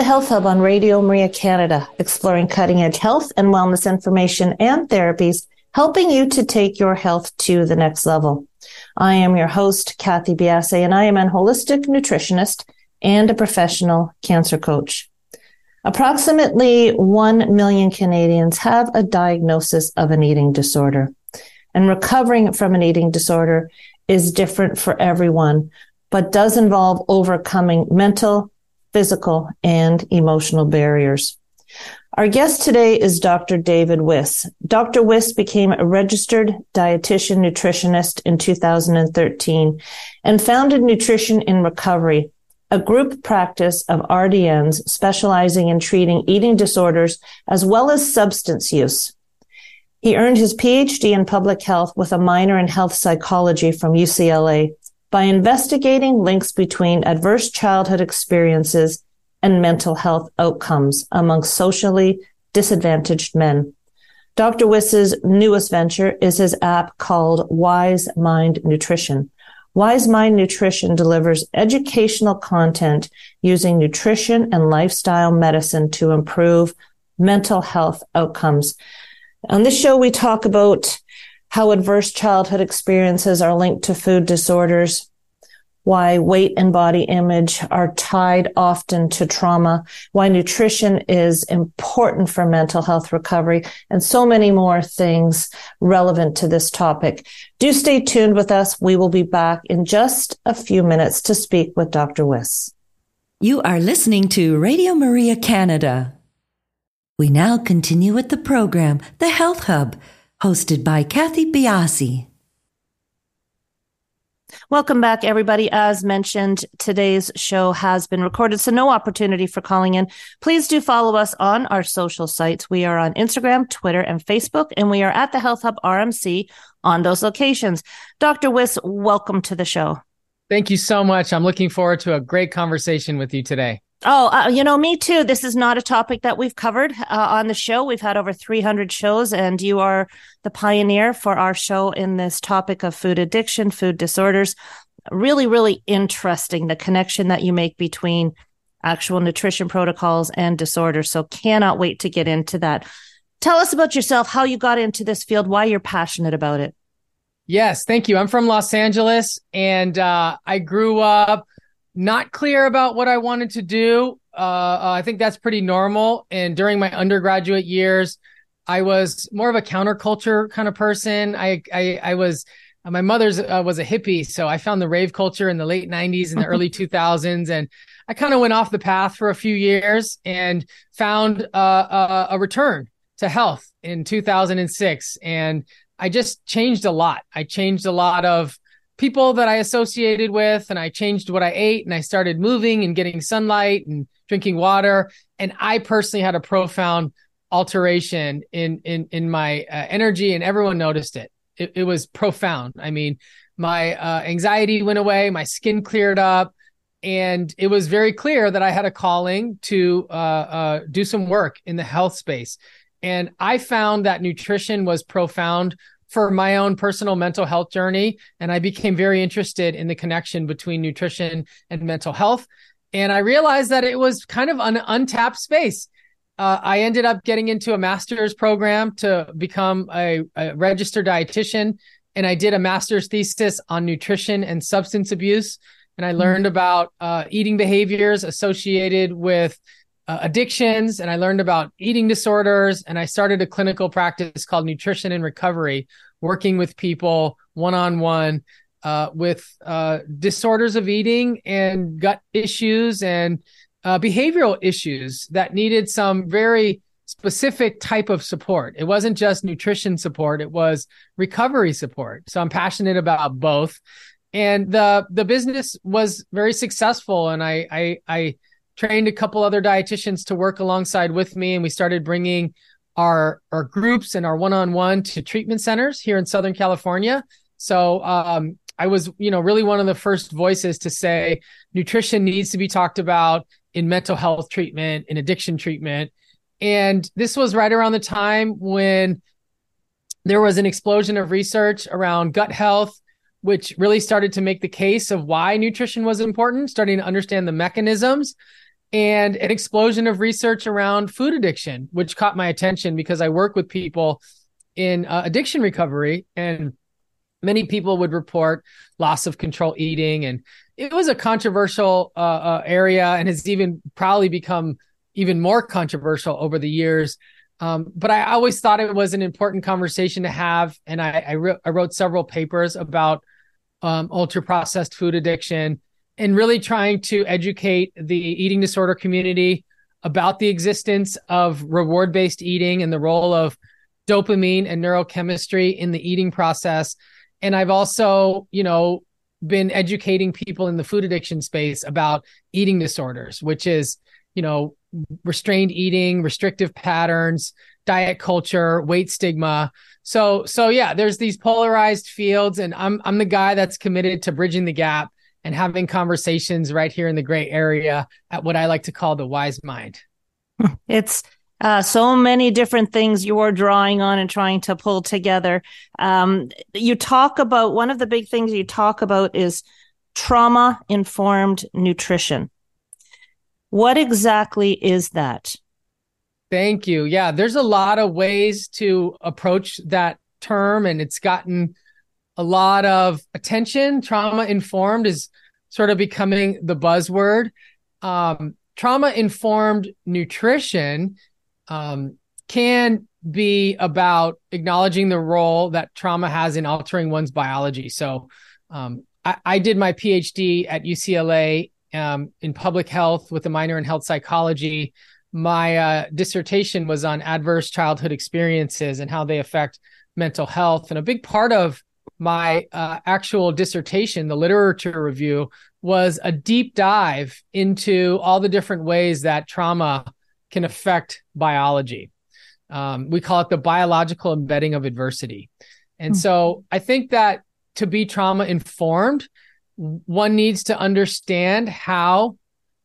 The Health Hub on Radio Maria Canada, exploring cutting edge health and wellness information and therapies, helping you to take your health to the next level. I am your host, Kathy Biasi, and I am an holistic nutritionist and a professional cancer coach. Approximately 1 million Canadians have a diagnosis of an eating disorder, and recovering from an eating disorder is different for everyone, but does involve overcoming mental, physical, and emotional barriers. Our guest today is Dr. David Wiss. Dr. Wiss became a registered dietitian nutritionist in 2013 and founded Nutrition in Recovery, a group practice of RDNs specializing in treating eating disorders as well as substance use. He earned his PhD in public health with a minor in health psychology from UCLA by investigating links between adverse childhood experiences and mental health outcomes among socially disadvantaged men. Dr. Wiss's newest venture is his app called Wise Mind Nutrition. Wise Mind Nutrition delivers educational content using nutrition and lifestyle medicine to improve mental health outcomes. On this show, we talk about how adverse childhood experiences are linked to food disorders, why weight and body image are tied often to trauma, why nutrition is important for mental health recovery, and so many more things relevant to this topic. Do stay tuned with us. We will be back in just a few minutes to speak with Dr. Wiss. You are listening to Radio Maria Canada. We now continue with the program, The Health Hub hosted by Kathy Biasi. Welcome back, everybody. As mentioned, today's show has been recorded, so no opportunity for calling in. Please do follow us on our social sites. We are on Instagram, Twitter, and Facebook, and we are at the Health Hub RMC on those locations. Dr. Wiss, welcome to the show. Thank you so much. I'm looking forward to a great conversation with you today. Oh, uh, you know, me too. This is not a topic that we've covered uh, on the show. We've had over 300 shows, and you are the pioneer for our show in this topic of food addiction, food disorders. Really, really interesting the connection that you make between actual nutrition protocols and disorders. So, cannot wait to get into that. Tell us about yourself, how you got into this field, why you're passionate about it. Yes, thank you. I'm from Los Angeles, and uh, I grew up not clear about what I wanted to do. Uh, uh, I think that's pretty normal. And during my undergraduate years, I was more of a counterculture kind of person. I I, I was my mother's uh, was a hippie, so I found the rave culture in the late '90s and the early 2000s, and I kind of went off the path for a few years and found uh, a, a return to health in 2006, and I just changed a lot. I changed a lot of people that I associated with and I changed what I ate and I started moving and getting sunlight and drinking water and I personally had a profound alteration in in in my uh, energy and everyone noticed it. it. It was profound. I mean, my uh, anxiety went away, my skin cleared up and it was very clear that I had a calling to uh, uh do some work in the health space. And I found that nutrition was profound for my own personal mental health journey. And I became very interested in the connection between nutrition and mental health. And I realized that it was kind of an untapped space. Uh, I ended up getting into a master's program to become a, a registered dietitian. And I did a master's thesis on nutrition and substance abuse. And I learned mm-hmm. about uh, eating behaviors associated with uh, addictions and I learned about eating disorders and I started a clinical practice called Nutrition in Recovery, working with people one on one with uh, disorders of eating and gut issues and uh, behavioral issues that needed some very specific type of support. It wasn't just nutrition support, it was recovery support. So I'm passionate about both. And the the business was very successful and I I I trained a couple other dietitians to work alongside with me and we started bringing our our groups and our one-on-one to treatment centers here in Southern California. So um, I was, you know, really one of the first voices to say nutrition needs to be talked about in mental health treatment, in addiction treatment. And this was right around the time when there was an explosion of research around gut health, which really started to make the case of why nutrition was important, starting to understand the mechanisms, and an explosion of research around food addiction, which caught my attention because I work with people in uh, addiction recovery and many people would report loss of control eating and it was a controversial uh, uh, area and has even probably become even more controversial over the years. Um, but I always thought it was an important conversation to have, and I, I, re- I wrote several papers about um, ultra processed food addiction and really trying to educate the eating disorder community about the existence of reward based eating and the role of dopamine and neurochemistry in the eating process. And I've also, you know, been educating people in the food addiction space about eating disorders, which is, you know, restrained eating, restrictive patterns, diet culture, weight stigma. So so yeah, there's these polarized fields and I'm I'm the guy that's committed to bridging the gap and having conversations right here in the gray area at what I like to call the wise mind. It's uh, so many different things you're drawing on and trying to pull together. Um, you talk about one of the big things you talk about is trauma informed nutrition. What exactly is that? Thank you. Yeah, there's a lot of ways to approach that term, and it's gotten a lot of attention. Trauma informed is sort of becoming the buzzword. Um, trauma informed nutrition um, can be about acknowledging the role that trauma has in altering one's biology. So, um, I, I, did my PhD at UCLA um, in public health with a minor in health psychology. My uh, dissertation was on adverse childhood experiences and how they affect mental health. And a big part of my uh, actual dissertation, the literature review, was a deep dive into all the different ways that trauma can affect biology. Um, we call it the biological embedding of adversity. And mm-hmm. so I think that to be trauma informed, one needs to understand how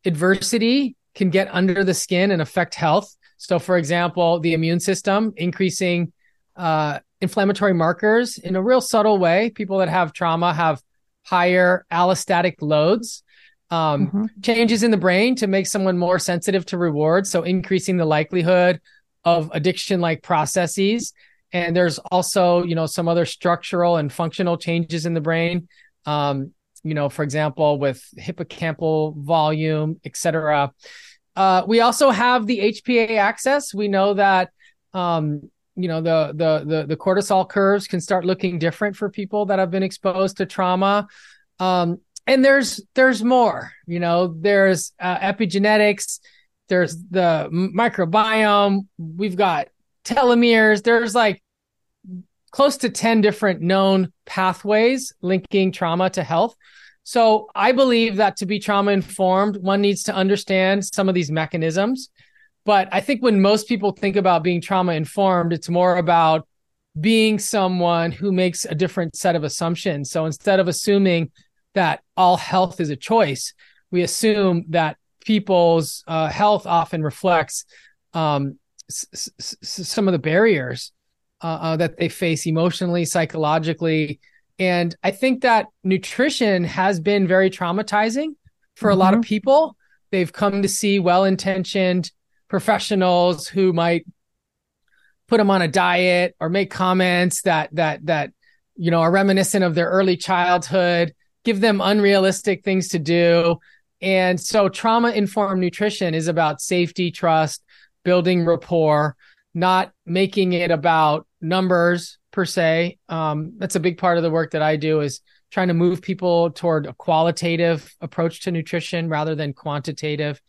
adversity can get under the skin and affect health. So, for example, the immune system increasing uh, inflammatory markers in a real subtle way. People that have trauma have higher allostatic loads um, mm-hmm. changes in the brain to make someone more sensitive to rewards. So increasing the likelihood of addiction like processes. And there's also, you know, some other structural and functional changes in the brain. Um, you know, for example, with hippocampal volume, et cetera. Uh, we also have the HPA axis. We know that, um, you know, the, the, the, the cortisol curves can start looking different for people that have been exposed to trauma. Um, and there's there's more you know there's uh, epigenetics there's the microbiome we've got telomeres there's like close to 10 different known pathways linking trauma to health so i believe that to be trauma informed one needs to understand some of these mechanisms but i think when most people think about being trauma informed it's more about being someone who makes a different set of assumptions so instead of assuming that all health is a choice, we assume that people's uh, health often reflects um, s- s- some of the barriers uh, uh, that they face emotionally, psychologically. And I think that nutrition has been very traumatizing for mm-hmm. a lot of mm-hmm. people. They've come to see well intentioned professionals who might put them on a diet or make comments that that that you know are reminiscent of their early childhood give them unrealistic things to do. And so trauma informed nutrition is about safety, trust, building rapport, not making it about numbers, per se. Um, that's a big part of the work that I do is trying to move people toward a qualitative approach to nutrition rather than quantitative.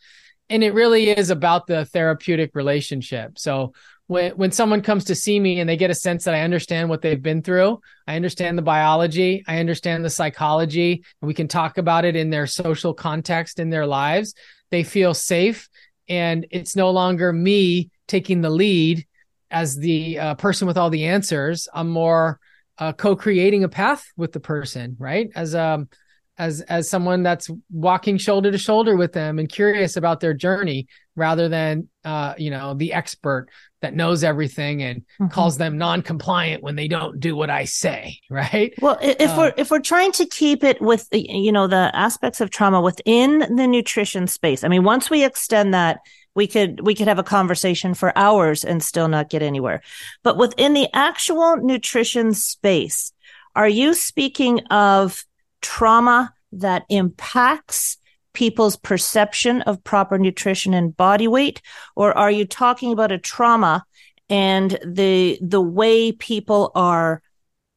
And it really is about the therapeutic relationship. So when when someone comes to see me and they get a sense that I understand what they've been through, I understand the biology, I understand the psychology, and we can talk about it in their social context in their lives, they feel safe and it's no longer me taking the lead as the uh, person with all the answers. I'm more uh, co-creating a path with the person, right? As um as as someone that's walking shoulder to shoulder with them and curious about their journey rather than uh you know the expert that knows everything and mm-hmm. calls them non-compliant when they don't do what I say, right? Well, if we're if we're trying to keep it with you know the aspects of trauma within the nutrition space. I mean, once we extend that we could we could have a conversation for hours and still not get anywhere. But within the actual nutrition space, are you speaking of trauma that impacts people's perception of proper nutrition and body weight? Or are you talking about a trauma and the the way people are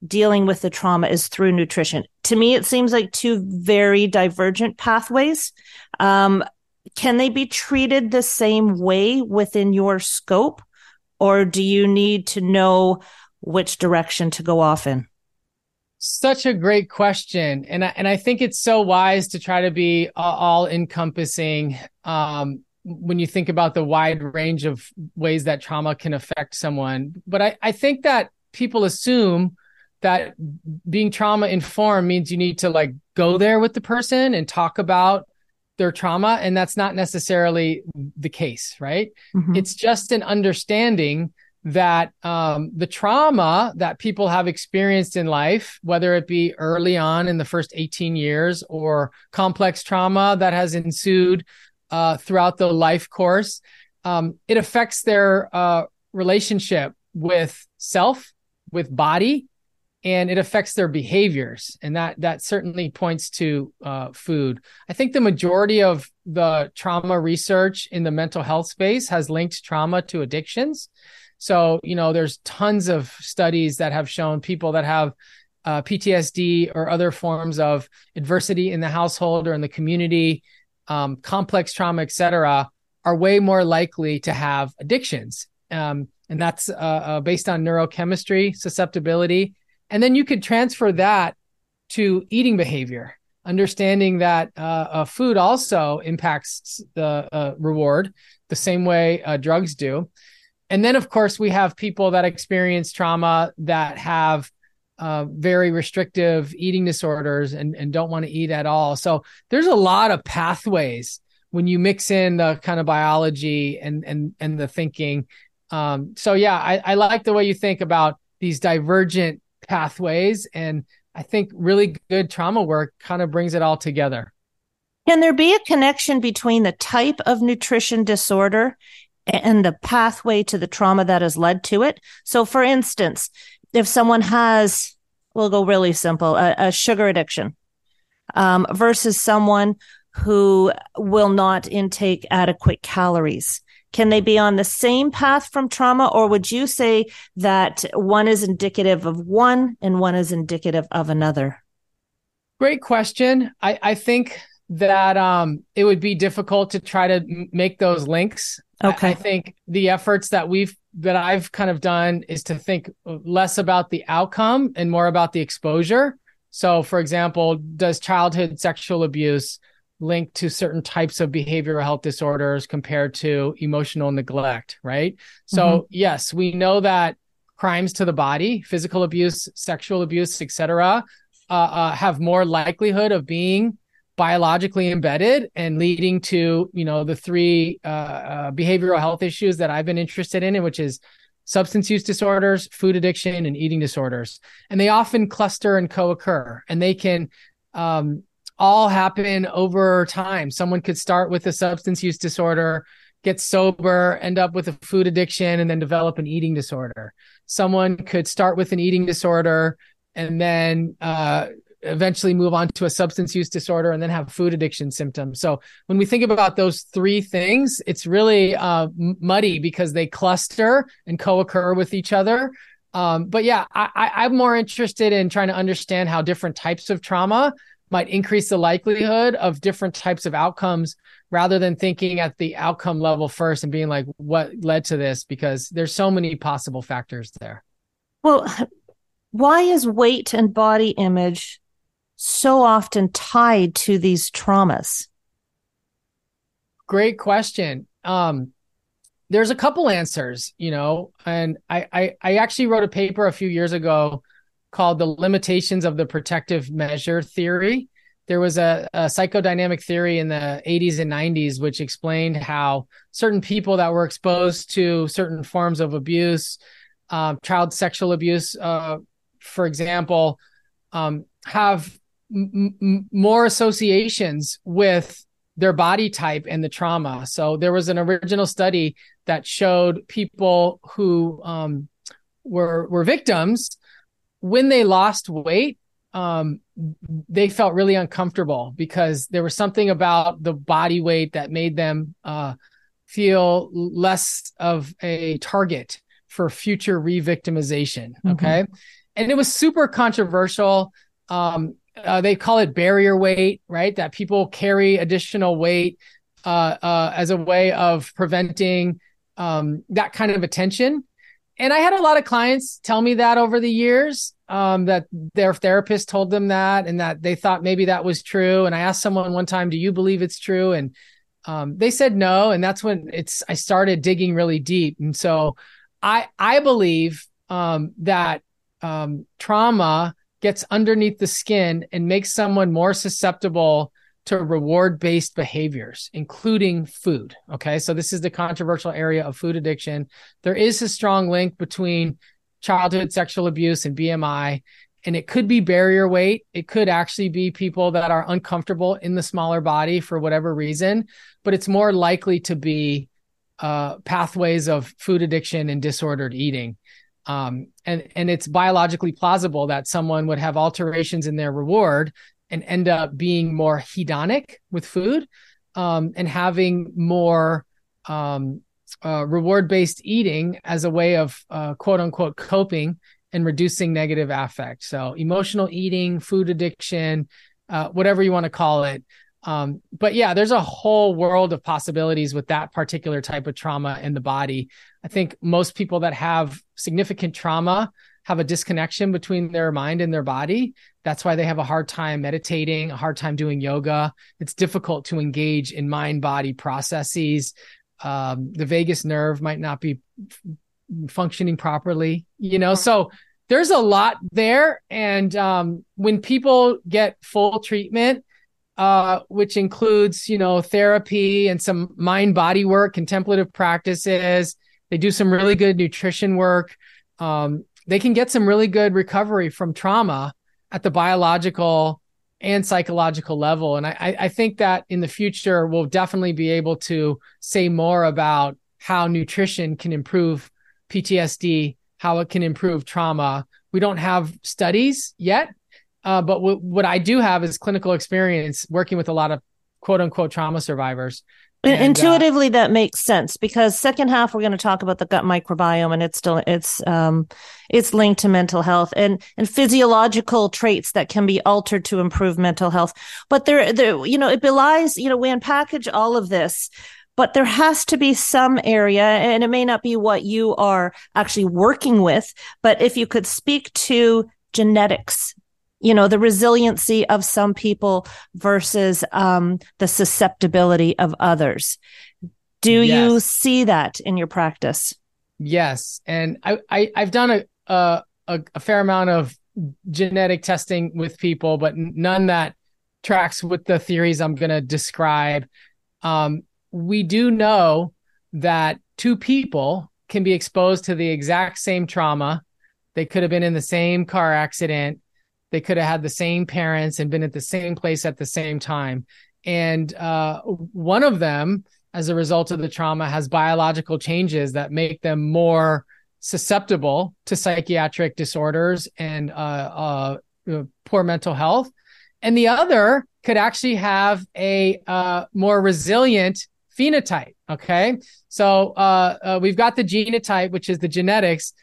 dealing with the trauma is through nutrition? To me it seems like two very divergent pathways. Um, can they be treated the same way within your scope? Or do you need to know which direction to go off in such a great question. And I, and I think it's so wise to try to be all encompassing um, when you think about the wide range of ways that trauma can affect someone. But I, I think that people assume that being trauma informed means you need to like go there with the person and talk about their trauma. And that's not necessarily the case right? Mm-hmm. it's just an understanding that um, the trauma that people have experienced in life whether it be early on in the first 18 years or complex trauma that has ensued uh, throughout the life course um, it affects their uh, relationship with self with body and it affects their behaviors. And that that certainly points to uh, food. I think the majority of the trauma research in the mental health space has linked trauma to addictions so you know there's tons of studies that have shown people that have uh, ptsd or other forms of adversity in the household or in the community um, complex trauma etc are way more likely to have addictions um, and that's uh, uh, based on neurochemistry susceptibility and then you could transfer that to eating behavior, understanding that uh, uh, food also impacts the uh, reward the same way drugs do. And then, of course, we have people that experience trauma that have uh, very restrictive eating disorders and, and don't want to eat at all. So there's a lot of pathways when you mix in the kind of biology and and and the thinking. Um, so yeah, I, I like the way you think about these divergent pathways. And I think really good trauma work kind of brings it all together. Can there be a connection between the type of nutrition disorder and the pathway to the trauma that has led to it? So, for instance, if someone has, we'll go really simple, a, a sugar addiction um, versus someone who will not intake adequate calories. Can they be on the same path from trauma, or would you say that one is indicative of one and one is indicative of another? Great question. I, I think that um, it would be difficult to try to make those links. Okay. I, I think the efforts that we've that I've kind of done is to think less about the outcome and more about the exposure. So, for example, does childhood sexual abuse linked to certain types of behavioral health disorders compared to emotional neglect, right? So, mm-hmm. yes, we know that crimes to the body, physical abuse, sexual abuse, etc., uh, uh, have more likelihood of being biologically embedded and leading to, you know, the three uh, uh behavioral health issues that I've been interested in, which is substance use disorders, food addiction, and eating disorders. And they often cluster and co-occur, and they can um, all happen over time. Someone could start with a substance use disorder, get sober, end up with a food addiction, and then develop an eating disorder. Someone could start with an eating disorder and then uh, eventually move on to a substance use disorder and then have food addiction symptoms. So when we think about those three things, it's really uh, muddy because they cluster and co-occur with each other. Um, but yeah, I, I'm more interested in trying to understand how different types of trauma might increase the likelihood of different types of outcomes rather than thinking at the outcome level first and being like, what led to this? Because there's so many possible factors there. Well, why is weight and body image so often tied to these traumas? Great question. Um, there's a couple answers, you know, and I, I, I actually wrote a paper a few years ago called "The Limitations of the Protective Measure Theory." There was a, a psychodynamic theory in the 80s and 90s which explained how certain people that were exposed to certain forms of abuse, um, child sexual abuse, uh, for example, um, have m- m- more associations with their body type and the trauma. So there was an original study that showed people who um, were were victims when they lost weight, um, they felt really uncomfortable because there was something about the body weight that made them uh, feel less of a target for future re-victimization. Mm-hmm. Okay, and it was super controversial. Um, uh, they call it barrier weight, right? That people carry additional weight uh, uh, as a way of preventing um, that kind of attention. And I had a lot of clients tell me that over the years um, that their therapist told them that and that they thought maybe that was true. And I asked someone one time, "Do you believe it's true?" And um, they said no. And that's when it's I started digging really deep. And so I I believe um, that um, trauma gets underneath the skin and makes someone more susceptible to reward based behaviors, including food. Okay. So this is the controversial area of food addiction. There is a strong link between childhood sexual abuse and BMI. And it could be barrier weight. It could actually be people that are uncomfortable in the smaller body for whatever reason, but it's more likely to be uh, pathways of food addiction and disordered eating. Um, and and it's biologically plausible that someone would have alterations in their reward and end up being more hedonic with food um, and having more um, uh, reward based eating as a way of uh, quote unquote coping and reducing negative affect. So emotional eating, food addiction, uh, whatever you want to call it. Um, but yeah, there's a whole world of possibilities with that particular type of trauma in the body. I think most people that have significant trauma have a disconnection between their mind and their body. That's why they have a hard time meditating, a hard time doing yoga. It's difficult to engage in mind body processes. Um, the vagus nerve might not be f- functioning properly, you know? So there's a lot there. And um, when people get full treatment, uh, which includes, you know, therapy and some mind body work, contemplative practices. They do some really good nutrition work. Um, they can get some really good recovery from trauma at the biological and psychological level. And I, I think that in the future, we'll definitely be able to say more about how nutrition can improve PTSD, how it can improve trauma. We don't have studies yet, uh, but w- what I do have is clinical experience working with a lot of quote unquote trauma survivors. And, uh, Intuitively, uh, that makes sense because second half we're going to talk about the gut microbiome, and it's still it's um it's linked to mental health and and physiological traits that can be altered to improve mental health. But there, there, you know, it belies. You know, we unpackage all of this, but there has to be some area, and it may not be what you are actually working with, but if you could speak to genetics you know, the resiliency of some people versus um, the susceptibility of others. Do yes. you see that in your practice? Yes, and I, I have done a, a a fair amount of genetic testing with people, but none that tracks with the theories I'm going to describe. Um, we do know that two people can be exposed to the exact same trauma. They could have been in the same car accident they could have had the same parents and been at the same place at the same time. And uh, one of them, as a result of the trauma, has biological changes that make them more susceptible to psychiatric disorders and uh, uh, poor mental health. And the other could actually have a uh, more resilient phenotype. Okay. So uh, uh, we've got the genotype, which is the genetics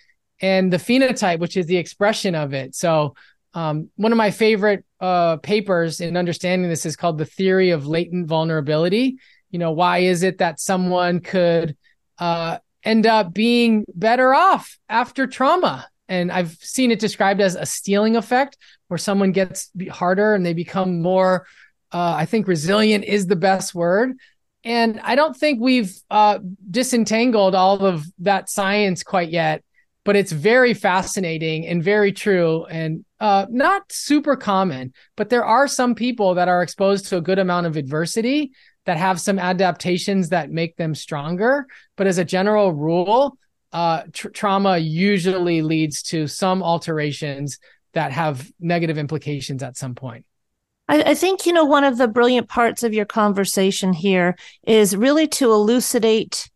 and the phenotype, which is the expression of it. So, um, one of my favorite uh, papers in understanding this is called the theory of latent vulnerability. You know, why is it that someone could uh, end up being better off after trauma? And I've seen it described as a steeling effect, where someone gets harder and they become more, uh, I think resilient is the best word. And I don't think we've uh, disentangled all of that science quite yet but it's very fascinating and very true and uh, not super common. But there are some people that are exposed to a good amount of adversity that have some adaptations that make them stronger. But as a general rule, uh, tr- trauma usually leads to some alterations that have negative implications at some point. I, I, think, you know, one of the brilliant parts of your conversation here is really to elucidate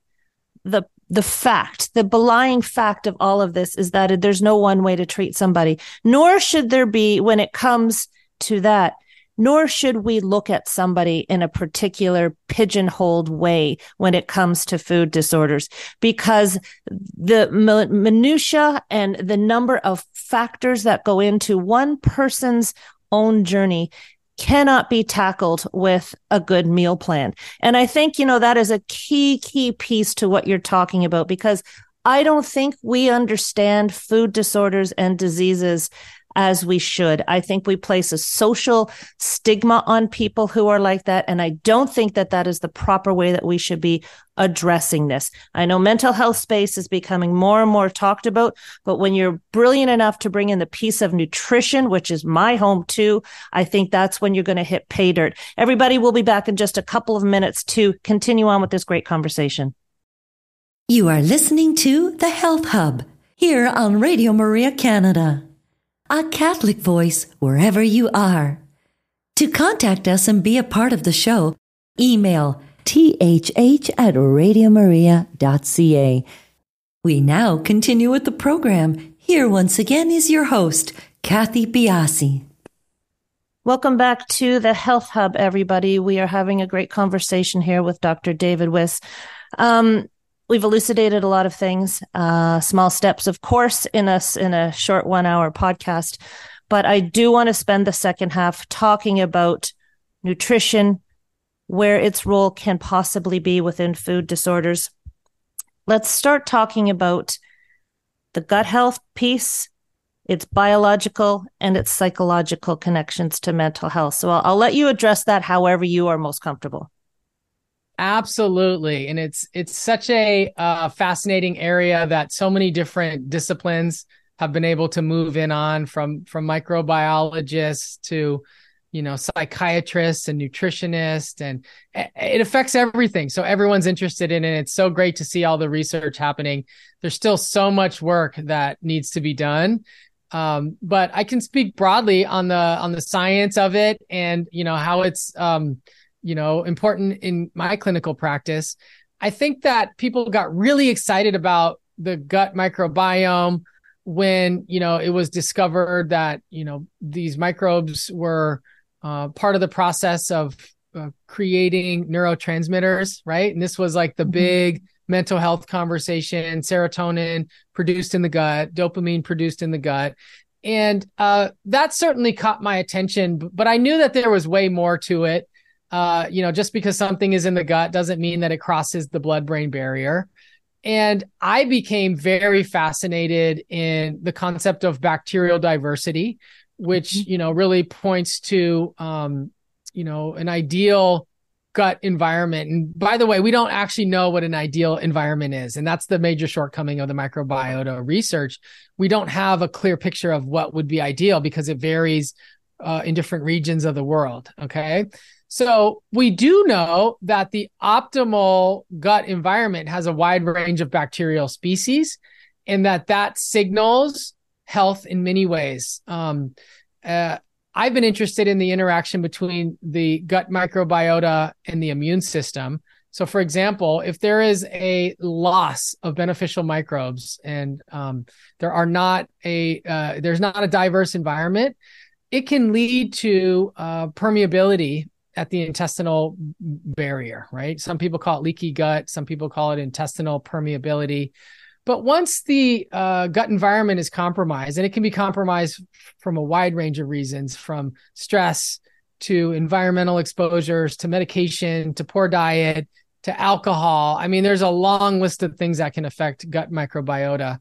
the the fact, the belying fact of all of this is that there's no one way to treat somebody, nor should there be when it comes to that. Nor should we look at somebody in a particular pigeonholed way when it comes to food disorders, because the minutia and the number of factors that go into one person's own journey cannot be tackled with a good meal plan. And I think, you know, that is a key, key piece to what you're talking about because I don't think we understand food disorders and diseases as we should. I think we place a social stigma on people who are like that. And I don't think that that is the proper way that we should be addressing this. I know mental health space is becoming more and more talked about, but when you're brilliant enough to bring in the piece of nutrition, which is my home too, I think that's when you're going to hit pay dirt. Everybody will be back in just a couple of minutes to continue on with this great conversation. You are listening to the Health Hub here on Radio Maria Canada a Catholic voice wherever you are. To contact us and be a part of the show, email thh at radiomaria.ca. We now continue with the program. Here once again is your host, Kathy Biasi. Welcome back to the Health Hub, everybody. We are having a great conversation here with Dr. David Wiss. Um, we've elucidated a lot of things, uh, small steps, of course, in us in a short one hour podcast. But I do want to spend the second half talking about nutrition, where its role can possibly be within food disorders. Let's start talking about the gut health piece, its biological and its psychological connections to mental health. So I'll, I'll let you address that however you are most comfortable. Absolutely. And it's it's such a uh, fascinating area that so many different disciplines have been able to move in on from from microbiologists to you know psychiatrists and nutritionists and it affects everything. So everyone's interested in it. It's so great to see all the research happening. There's still so much work that needs to be done. Um, but i can speak broadly on the on the science of it and you know how it's um, you know, important in my clinical practice. I think that people got really excited about the gut microbiome when, you know, it was discovered that, you know, these microbes were uh, part of the process of uh, creating neurotransmitters, right? And this was like the mm-hmm. big mental health conversation serotonin produced in the gut, dopamine produced in the gut. And uh, that certainly caught my attention, but I knew that there was way more to it uh, you know, just because something is in the gut doesn't mean that it crosses the blood brain barrier. And I became very fascinated in the concept of bacterial diversity, which, mm-hmm. you know, really points to, um, you know, an ideal gut environment. And by the way, we don't actually know what an ideal environment is. And that's the major shortcoming of the microbiota research. We don't have a clear picture of what would be ideal because it varies uh, in different regions of the world. Okay. So we do know that the optimal gut environment has a wide range of bacterial species and that that signals health in many ways. Um, uh, I've been interested in the interaction between the gut microbiota and the immune system. So, for example, if there is a loss of beneficial microbes and um, there are not a uh, there's not a diverse environment, it can lead to uh, permeability at the intestinal barrier, right? Some people call it leaky gut, some people call it intestinal permeability. But once the uh, gut environment is compromised, and it can be compromised from a wide range of reasons, from stress to environmental exposures to medication to poor diet to alcohol. I mean, there's a long list of things that can affect gut microbiota.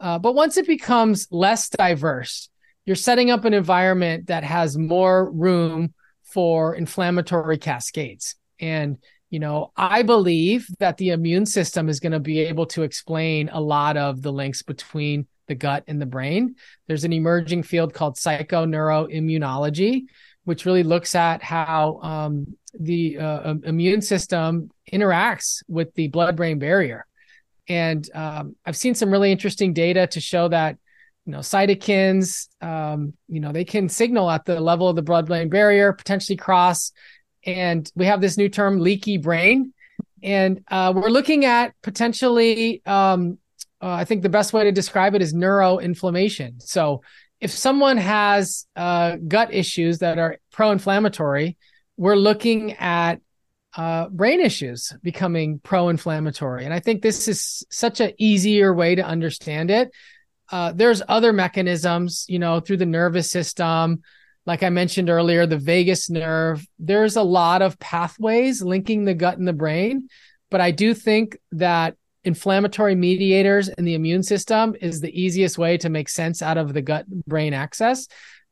Uh, but once it becomes less diverse, you're setting up an environment that has more room for inflammatory cascades. And, you know, I believe that the immune system is going to be able to explain a lot of the links between the gut and the brain. There's an emerging field called psychoneuroimmunology, which really looks at how um, the uh, immune system interacts with the blood brain barrier. And um, I've seen some really interesting data to show that, you know, cytokines, um, you know, they can signal at the level of the blood brain barrier, potentially cross. And we have this new term, leaky brain. And uh, we're looking at potentially, um, uh, I think the best way to describe it is neuroinflammation. So if someone has uh, gut issues that are pro-inflammatory, we're looking at uh, brain issues becoming pro-inflammatory, and I think this is such an easier way to understand it. Uh, there's other mechanisms, you know, through the nervous system, like I mentioned earlier, the vagus nerve. There's a lot of pathways linking the gut and the brain, but I do think that inflammatory mediators in the immune system is the easiest way to make sense out of the gut brain axis.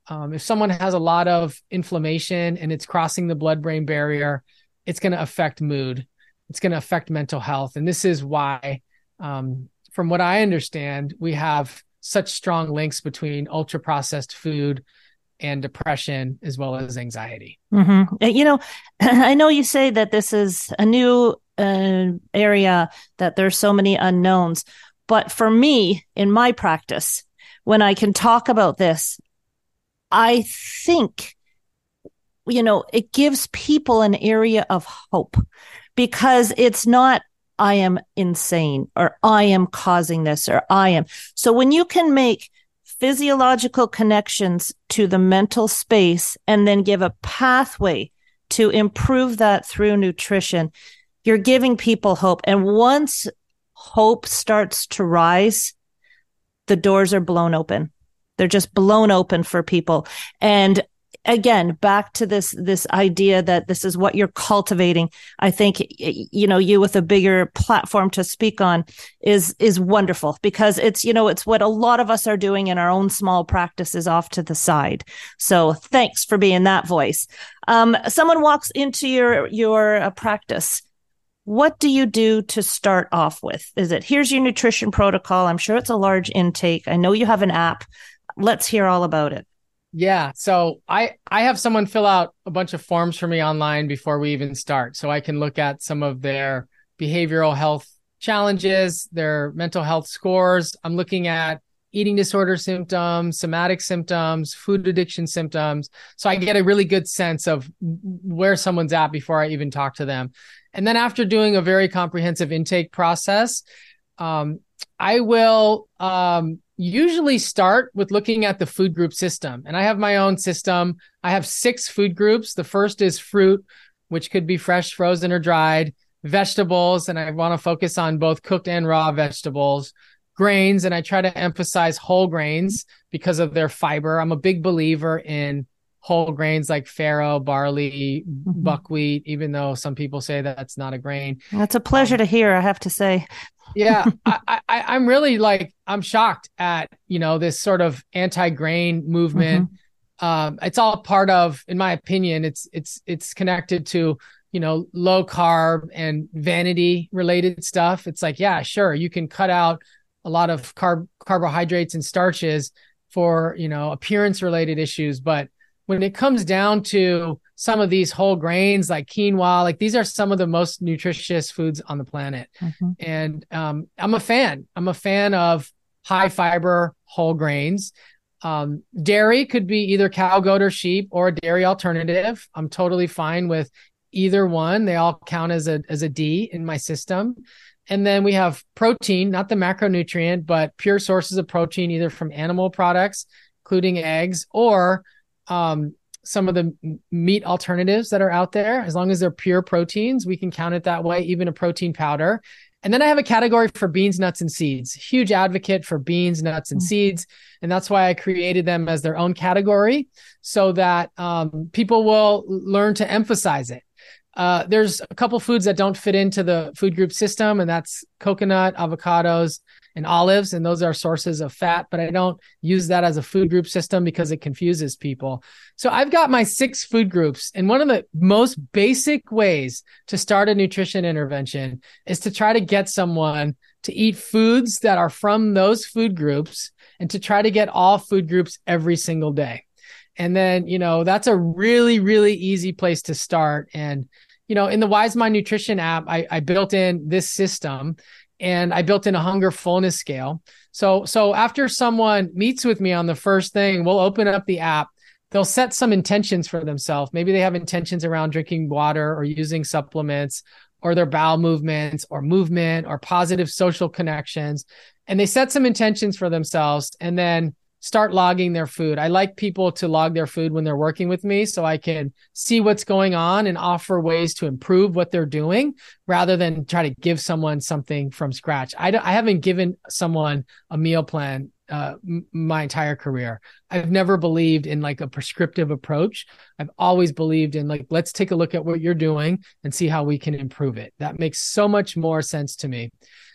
Um, if someone has a lot of inflammation and it's crossing the blood brain barrier, it's going to affect mood. It's going to affect mental health. And this is why, um, from what I understand, we have such strong links between ultra processed food and depression as well as anxiety. Mm-hmm. You know, I know you say that this is a new an area that there's so many unknowns. But for me, in my practice, when I can talk about this, I think, you know, it gives people an area of hope because it's not, I am insane or I am causing this or I am. So when you can make physiological connections to the mental space and then give a pathway to improve that through nutrition, you're giving people hope. And once hope starts to rise, the doors are blown open. They're just blown open for people. And again, back to this, this idea that this is what you're cultivating. I think, you know, you with a bigger platform to speak on is, is wonderful because it's, you know, it's what a lot of us are doing in our own small practices off to the side. So thanks for being that voice. Um, someone walks into your, your uh, practice what do you do to start off with? Is it here's your nutrition protocol? I'm sure it's a large intake. I know you have an app. Let's hear all about it. Yeah. So I I have someone fill out a bunch of forms for me online before we even start so I can look at some of their behavioral health challenges, their mental health scores. I'm looking at eating disorder symptoms, somatic symptoms, food addiction symptoms. So I get a really good sense of where someone's at before I even talk to them. And then after doing a very comprehensive intake process, um, I will um, usually start with looking at the food group system. And I have my own system. I have six food groups. The first is fruit, which could be fresh, frozen, or dried, vegetables. And I want to focus on both cooked and raw vegetables, grains. And I try to emphasize whole grains because of their fiber. I'm a big believer in whole grains like farro, barley, mm-hmm. buckwheat, even though some people say that that's not a grain. That's a pleasure um, to hear, I have to say. Yeah, I, I, I'm really like I'm shocked at you know this sort of anti-grain movement. Mm-hmm. Um, it's all part of, in my opinion, it's it's it's connected to you know low carb and vanity related stuff. It's like yeah, sure, you can cut out a lot of carb carbohydrates and starches for you know appearance related issues, but when it comes down to some of these whole grains like quinoa, like these are some of the most nutritious foods on the planet. Mm-hmm. And um, I'm a fan. I'm a fan of high fiber whole grains. Um, dairy could be either cow, goat, or sheep, or a dairy alternative. I'm totally fine with either one. They all count as a as a D in my system. And then we have protein, not the macronutrient, but pure sources of protein, either from animal products, including eggs, or um, some of the meat alternatives that are out there. As long as they're pure proteins, we can count it that way, even a protein powder. And then I have a category for beans, nuts, and seeds. Huge advocate for beans, nuts, and mm-hmm. seeds. And that's why I created them as their own category so that um, people will learn to emphasize it. Uh, there's a couple foods that don't fit into the food group system, and that's coconut, avocados, and olives. And those are sources of fat, but I don't use that as a food group system because it confuses people. So I've got my six food groups. And one of the most basic ways to start a nutrition intervention is to try to get someone to eat foods that are from those food groups and to try to get all food groups every single day. And then, you know, that's a really, really easy place to start. And you know, in the Wise Mind Nutrition app, I, I built in this system and I built in a hunger fullness scale. So, so after someone meets with me on the first thing, we'll open up the app. They'll set some intentions for themselves. Maybe they have intentions around drinking water or using supplements or their bowel movements or movement or positive social connections. And they set some intentions for themselves. And then start logging their food. I like people to log their food when they're working with me so I can see what's going on and offer ways to improve what they're doing rather than try to give someone something from scratch. I, I haven't given someone a meal plan uh, my entire career. I've never believed in like a prescriptive approach. I've always believed in like, let's take a look at what you're doing and see how we can improve it. That makes so much more sense to me.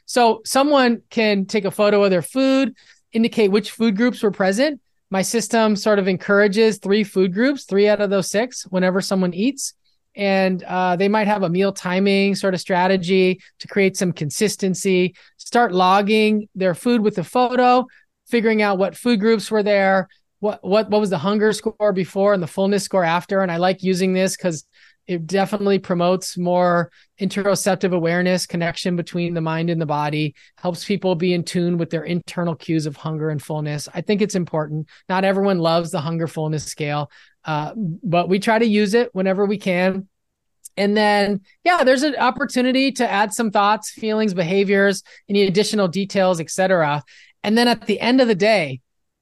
So someone can take a photo of their food indicate which food groups were present. My system sort of encourages three food groups, three out of those six, whenever someone eats. And uh, they might have a meal timing sort of strategy to create some consistency, start logging their food with a photo, figuring out what food groups were there, what what what was the hunger score before and the fullness score after. And I like using this because it definitely promotes more interoceptive awareness, connection between the mind and the body, helps people be in tune with their internal cues of hunger and fullness. I think it's important. Not everyone loves the hunger fullness scale, uh, but we try to use it whenever we can. And then, yeah, there's an opportunity to add some thoughts, feelings, behaviors, any additional details, etc. And then at the end of the day,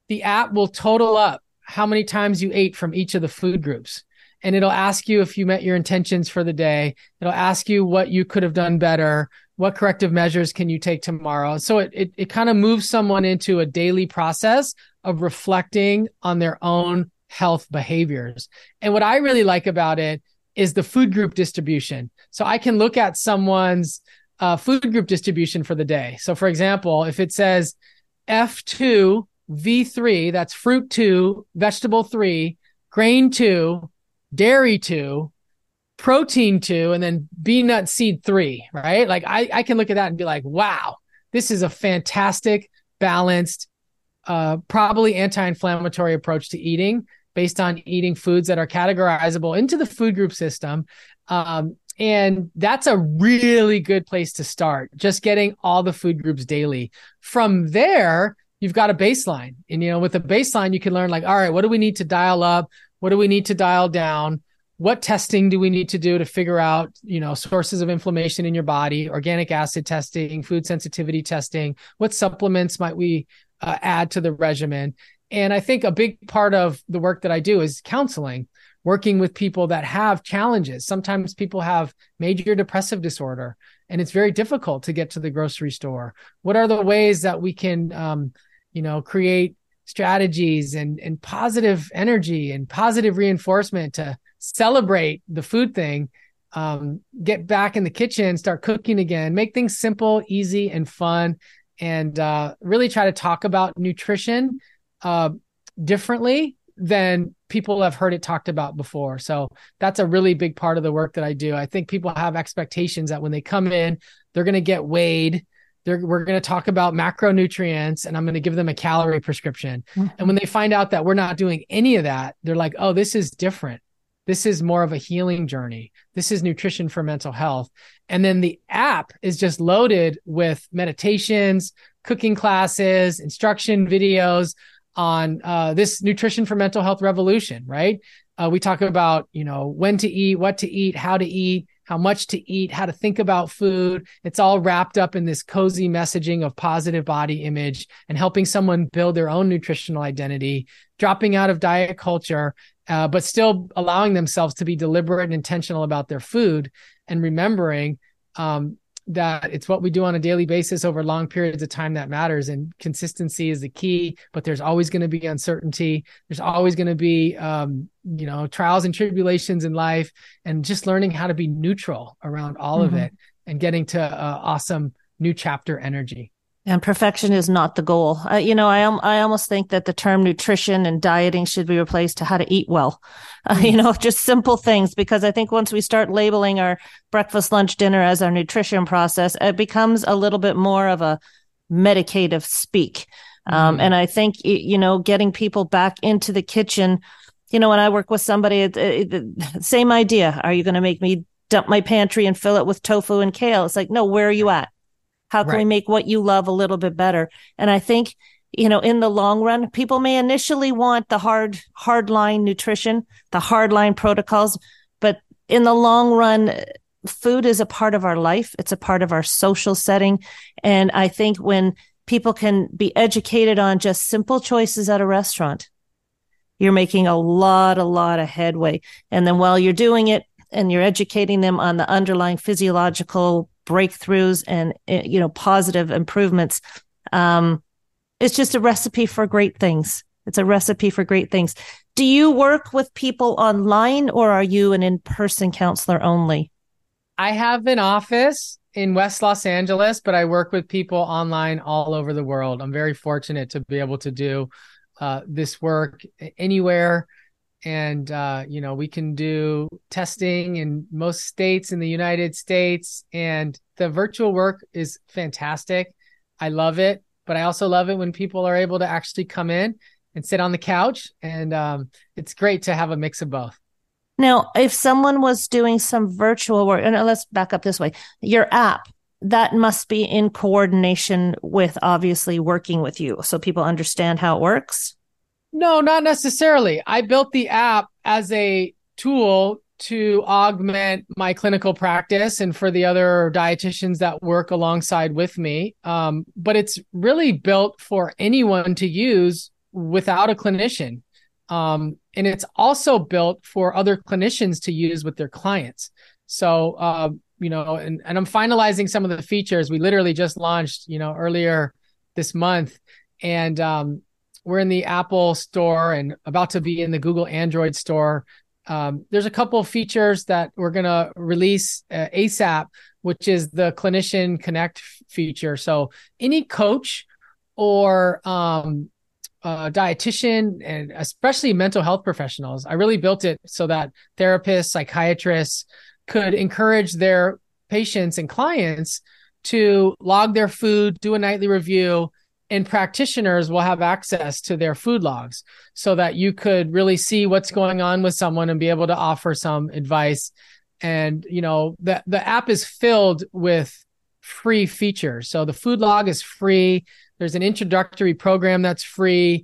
the app will total up how many times you ate from each of the food groups and it'll ask you if you met your intentions for the day. It'll ask you what you could have done better. What corrective measures can you take tomorrow? So it, it, it kind of moves someone into a daily process of reflecting on their own health behaviors. And what I really like about it is the food group distribution. So I can look at someone's uh, food group distribution for the day. So for example, if it says F2, V3, that's fruit two, vegetable three, grain two, dairy two, protein two, and then bean nut seed three, right? Like I, I can look at that and be like, wow, this is a fantastic, balanced, uh, probably anti-inflammatory approach to eating based on eating foods that are categorizable into the food group system. Um, and that's a really good place to start, just getting all the food groups daily. From there, you've got a baseline. And, you know, with a baseline, you can learn like, all right, what do we need to dial up? What do we need to dial down? What testing do we need to do to figure out, you know, sources of inflammation in your body, organic acid testing, food sensitivity testing? What supplements might we uh, add to the regimen? And I think a big part of the work that I do is counseling, working with people that have challenges. Sometimes people have major depressive disorder, and it's very difficult to get to the grocery store. What are the ways that we can, um, you know, create strategies and and positive energy and positive reinforcement to celebrate the food thing um, get back in the kitchen start cooking again make things simple easy and fun and uh, really try to talk about nutrition uh, differently than people have heard it talked about before. So that's a really big part of the work that i do. I think people have expectations that when they come in they're going to get weighed they're, we're going to talk about macronutrients and I'm going to give them a calorie prescription. And when they find out that we're not doing any of that, they're like, oh, this is different. This is more of a healing journey. This is nutrition for mental health. And then the app is just loaded with meditations, cooking classes, instruction videos on uh, this nutrition for mental health revolution, right? Uh, we talk about, you know, when to eat, what to eat, how to eat, how much to eat, how to think about food. It's all wrapped up in this cozy messaging of positive body image and helping someone build their own nutritional identity, dropping out of diet culture, uh, but still allowing themselves to be deliberate and intentional about their food and remembering um, that it's what we do on a daily basis over long periods of time that matters and consistency is the key but there's always going to be uncertainty there's always going to be um, you know trials and tribulations in life and just learning how to be neutral around all mm-hmm. of it and getting to uh, awesome new chapter energy and perfection is not the goal. Uh, you know, I I almost think that the term nutrition and dieting should be replaced to how to eat well. Uh, you know, just simple things because I think once we start labeling our breakfast, lunch, dinner as our nutrition process, it becomes a little bit more of a medicative speak. Um, mm-hmm. and I think you know, getting people back into the kitchen. You know, when I work with somebody, it, it, it, same idea. Are you going to make me dump my pantry and fill it with tofu and kale? It's like, no. Where are you at? How can right. we make what you love a little bit better? And I think, you know, in the long run, people may initially want the hard, hard line nutrition, the hard line protocols, but in the long run, food is a part of our life. It's a part of our social setting. And I think when people can be educated on just simple choices at a restaurant, you're making a lot, a lot of headway. And then while you're doing it and you're educating them on the underlying physiological breakthroughs and eh, you know positive improvements um, it's just a recipe for great things. It's a recipe for great things. Do you work with people online or are you an in-person counselor only? I have an office in west los angeles but i work with people online all over the world. I'm very fortunate to be able to do uh, this work anywhere and uh, you know we can do testing in most states in the united states and the virtual work is fantastic. I love it but i also love it when people are able to actually come in and sit on the couch and um, it's great to have a mix of both. Now if someone was doing some virtual work and let's back up this way. Your app that must be in coordination with obviously working with you so people understand how it works no, not necessarily. I built the app as a tool to augment my clinical practice and for the other dietitians that work alongside with me. Um, but it's really built for anyone to use without a clinician. Um, and it's also built for other clinicians to use with their clients. So, uh, you know, and, and I'm finalizing some of the features. We literally just launched, you know, earlier this month. And um, we're in the Apple store and about to be in the Google Android store. Um, there's a couple of features that we're going to release uh, ASAP, which is the Clinician Connect feature. So any coach or um, dietitian and especially mental health professionals, I really built it so that therapists, psychiatrists could encourage their patients and clients to log their food, do a nightly review, and practitioners will have access to their food logs so that you could really see what's going on with someone and be able to offer some advice. And you know the the app is filled with free features. So the food log is free. There's an introductory program that's free.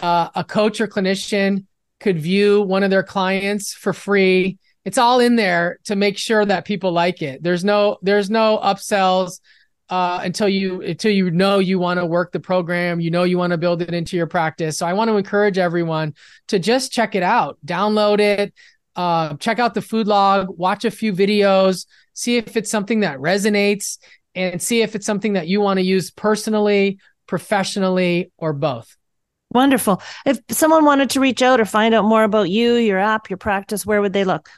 Uh, a coach or clinician could view one of their clients for free. It's all in there to make sure that people like it. There's no there's no upsells uh, until you until you know you want to work the program, you know you want to build it into your practice. So I want to encourage everyone to just check it out, download it, uh, check out the food log, watch a few videos, see if it's something that resonates, and see if it's something that you want to use personally, professionally, or both. Wonderful. If someone wanted to reach out or find out more about you, your app, your practice, where would they look?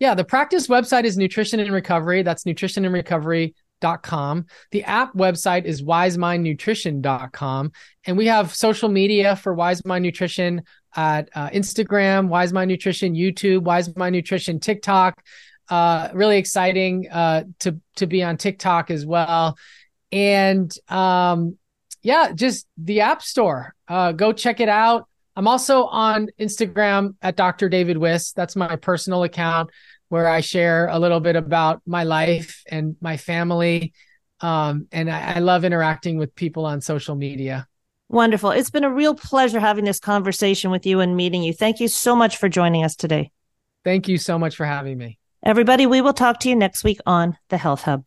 Yeah, the practice website is Nutrition in Recovery. That's nutrition in recovery com. The app website is wisemindnutrition.com. And we have social media for Wise Mind Nutrition at uh, Instagram, Wise Mind Nutrition, YouTube, Wise Mind Nutrition, TikTok. Uh, really exciting uh, to to be on TikTok as well. And um, yeah, just the App Store. Uh, go check it out. I'm also on Instagram at Dr. David Wiss. That's my personal account where I share a little bit about my life and my family. Um, and I, I love interacting with people on social media. Wonderful. It's been a real pleasure having this conversation with you and meeting you. Thank you so much for joining us today. Thank you so much for having me. Everybody, we will talk to you next week on the Health Hub.